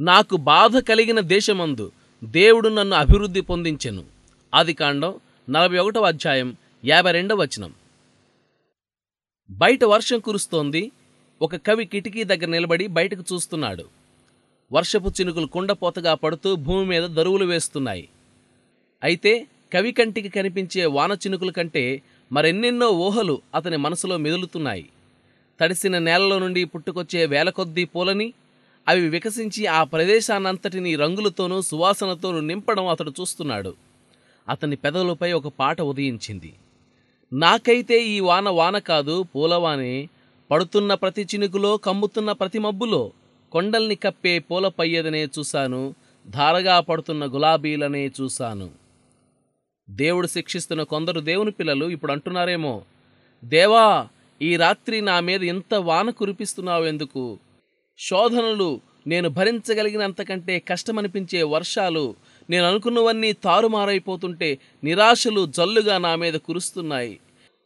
నాకు బాధ కలిగిన దేశమందు దేవుడు నన్ను అభివృద్ధి పొందించెను. ఆది కాండం నలభై ఒకటవ అధ్యాయం యాభై రెండవ వచనం. బయట వర్షం కురుస్తోంది. ఒక కవి కిటికీ దగ్గర నిలబడి బయటకు చూస్తున్నాడు. వర్షపు చినుకులు కుండపోతగా పడుతూ భూమి మీద దరువులు వేస్తున్నాయి. అయితే కవి కంటికి కనిపించే వాన చినుకుల కంటే మరెన్నెన్నో ఊహలు అతని మనసులో మెదులుతున్నాయి. తడిసిన నేలలో నుండి పుట్టుకొచ్చే వేల కొద్దీ పూలని అవి వికసించి ఆ ప్రదేశాన్నంతటిని రంగులతోనూ సువాసనతోనూ నింపడం అతడు చూస్తున్నాడు. అతని పెదవులపై ఒక పాట ఉదయించింది. నాకైతే ఈ వాన వాన కాదు పూలవానే. పడుతున్న ప్రతి చినుకులో కమ్ముతున్న ప్రతి మబ్బులో కొండల్ని కప్పే పూల పయ్యదనే చూశాను. ధారగా పడుతున్న గులాబీలనే చూశాను. దేవుడు శిక్షిస్తున్న కొందరు దేవుని పిల్లలు ఇప్పుడు అంటున్నారేమో దేవా ఈ రాత్రి నా మీద ఇంత వాన కురిపిస్తున్నావు ఎందుకు? శోధనలు నేను భరించగలిగినంతకంటే కష్టమనిపించే వర్షాలు నేను అనుకున్నవన్నీ తారుమారైపోతుంటే నిరాశలు జల్లుగా నా మీద కురుస్తున్నాయి.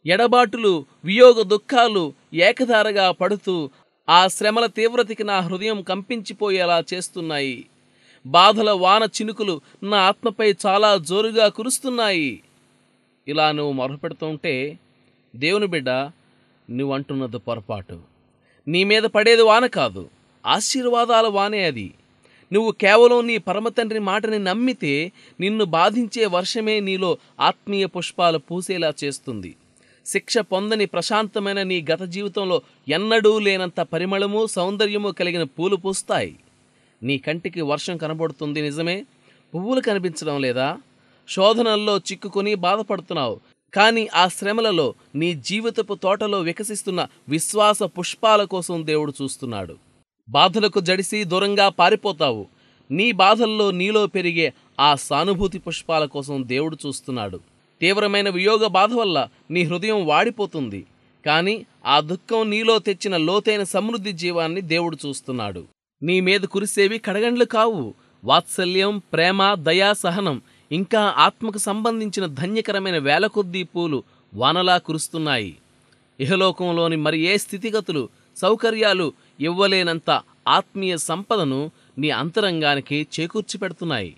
ఎడబాటులు వియోగ దుఃఖాలు ఏకధారగా పడుతూ ఆ శ్రమల తీవ్రతకి నా హృదయం కంపించిపోయేలా చేస్తున్నాయి. బాధల వాన చినుకులు నా ఆత్మపై చాలా జోరుగా కురుస్తున్నాయి. ఇలా నువ్వు మొరపెడుతుంటే దేవుని బిడ్డ నువ్వు అంటున్నది పొరపాటు. నీ మీద పడేది వాన కాదు. ఆశీర్వాదాల వానే అది. నువ్వు కేవలం నీ పరమతండ్రి మాటని నమ్మితే నిన్ను బాధించే వర్షమే నీలో ఆత్మీయ పుష్పాలు పూసేలా చేస్తుంది. శిక్ష పొందని ప్రశాంతమైన నీ గత జీవితంలో ఎన్నడూ లేనంత పరిమళము సౌందర్యము కలిగిన పూలు పూస్తాయి. నీ కంటికి వర్షం కనబడుతుంది నిజమే? పువ్వులు కనిపించడం లేదా? శోధనల్లో చిక్కుకొని బాధపడుతున్నావు. కానీ ఆ శ్రమలలో నీ జీవితపు తోటలో వికసిస్తున్న విశ్వాస పుష్పాల కోసం దేవుడు చూస్తున్నాడు. బాధలకు జడిసి దూరంగా పారిపోతావు. నీ బాధల్లో నీలో పెరిగే ఆ సానుభూతి పుష్పాల కోసం దేవుడు చూస్తున్నాడు. తీవ్రమైన వియోగ బాధ వల్ల నీ హృదయం వాడిపోతుంది. కానీ ఆ దుఃఖం నీలో తెచ్చిన లోతైన సమృద్ధి జీవాన్ని దేవుడు చూస్తున్నాడు. నీ మీద కురిసేవి కడగండ్లు కావు. వాత్సల్యం ప్రేమ దయా సహనం ఇంకా ఆత్మకు సంబంధించిన ధన్యకరమైన వేల కొద్దీ పూలు వానలా కురుస్తున్నాయి. ఇహలోకంలోని మరి ఏ స్థితిగతులు సౌకర్యాలు ఇవ్వలేనంత ఆత్మీయ సంపదను నీ అంతరంగానికి చేకూర్చి పెడుతున్నాయి